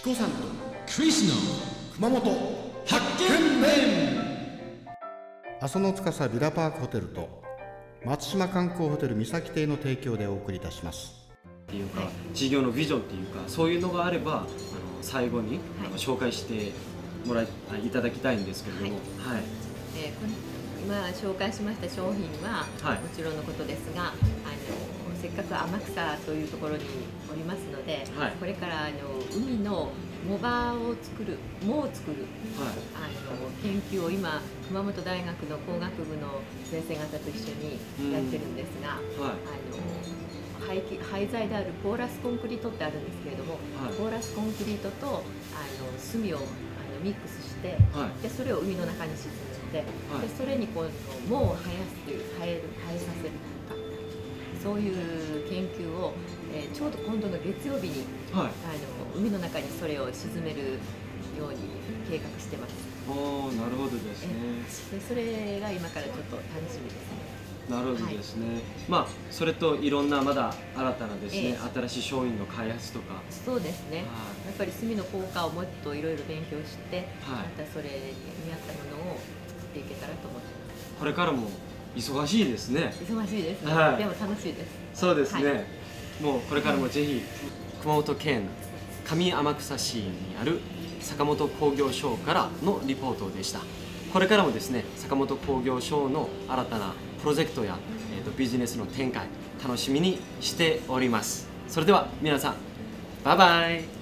チコさんとクリスの熊本発見面阿蘇の司ビラパークホテルと松島観光ホテル三崎邸の提供でお送りいたします。っていうか、事業のビジョンっていうかそういうのがあればあの最後になんか紹介してもらいあいただきたいんですけれども。はい、えーこの今紹介しました商品は、はい。もちろんのことですがあのせっかく天草というところにおりますので、はい。これからあの海の藻場を作る藻を作るはい。あの研究を今熊本大学の工学部の先生方と一緒にやってるんですが、はい。あの廃棄廃材であるポーラスコンクリートってあるんですけれども、はい。ポーラスコンクリートとあの炭をあのミックスしてはい。でそれを海の中に沈めて、はい。でそれにこう藻を生やすという生えそういう研究を、えーちょうど今度の月曜日にはい。あの海の中にそれを沈めるように計画してます。おーなるほどですね。でそれが今からちょっと楽しみですね。なるほどですね、まあそれといろんなまだ新たなですね、ええ。新しい商品の開発とか。そうですね。はやっぱり炭の効果をもっといろいろ勉強して、はい。またそれに見合ったものを作っていけたらと思ってまこれからも忙しいですねす。忙しいですね。はいでも楽しいです。そうですね、はいもうこれからもぜひ熊本県上天草市にある坂本工業省からのリポートでしたこれからもですね坂本工業省の新たなプロジェクトや、えー、とビジネスの展開楽しみにしておりますそれでは皆さんバイバイ